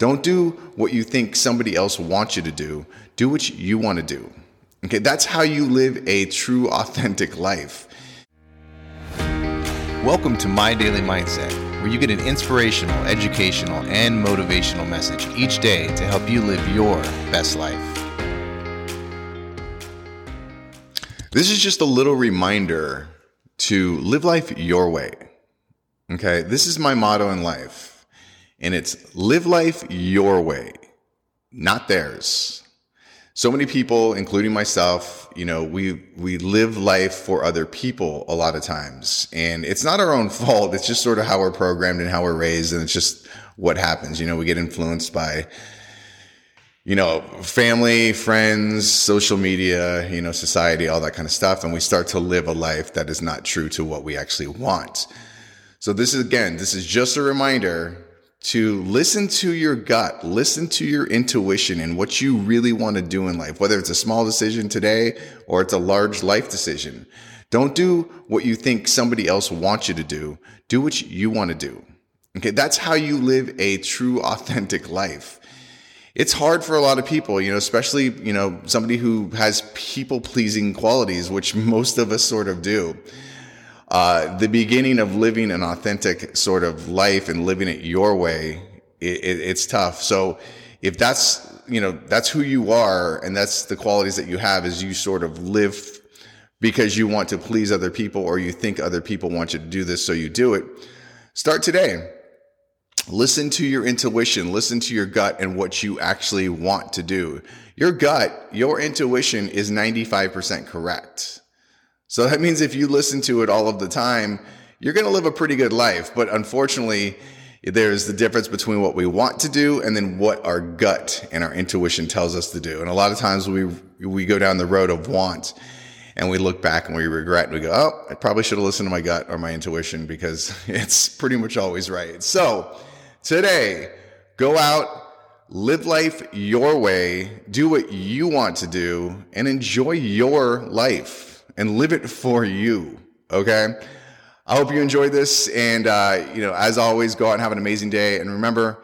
Don't do what you think somebody else wants you to do. Do what you want to do. Okay, that's how you live a true, authentic life. Welcome to My Daily Mindset, where you get an inspirational, educational, and motivational message each day to help you live your best life. This is just a little reminder to live life your way. Okay, this is my motto in life, and it's live life your way, not theirs. So many people including myself you know we we live life for other people a lot of times. And it's not our own fault. It's just sort of how we're programmed and how we're raised and it's just what happens. You know we get influenced by you know family friends social media you know society all that kind of stuff and we start to live a life that is not true to what we actually want. So this is again this is just a reminder to listen to your gut, listen to your intuition and what you really want to do in life, whether it's a small decision today or it's a large life decision. Don't do what you think somebody else wants you to do. Do what you want to do. Okay. That's how you live a true, authentic life. It's hard for a lot of people, you know, especially, you know, somebody who has people pleasing qualities, which most of us sort of do uh, the beginning of living an authentic sort of life and living it your way, it, it, it's tough. So if that's, you know, that's who you are and that's the qualities that you have is you sort of live because you want to please other people or you think other people want you to do this. So you do it. Start today. Listen to your intuition, listen to your gut and what you actually want to do. Your gut, your intuition is 95% correct. So that means if you listen to it all of the time, you're going to live a pretty good life. But unfortunately, there's the difference between what we want to do and then what our gut and our intuition tells us to do. And a lot of times we, we go down the road of want and we look back and we regret and we go, Oh, I probably should have listened to my gut or my intuition because it's pretty much always right. So today, go out, live life your way, do what you want to do and enjoy your life and live it for you. Okay. I hope you enjoyed this. And, uh, you know, as always, go out and have an amazing day. And remember,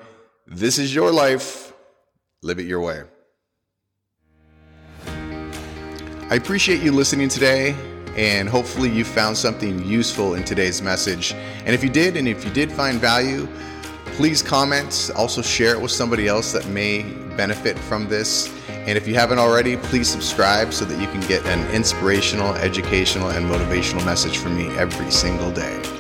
this is your life. Live it your way. I appreciate you listening today. And hopefully, you found something useful in today's message. And if you did, and if you did find value, please comment. Also, share it with somebody else that may benefit from this. And if you haven't already, please subscribe so that you can get an inspirational, educational, and motivational message from me every single day.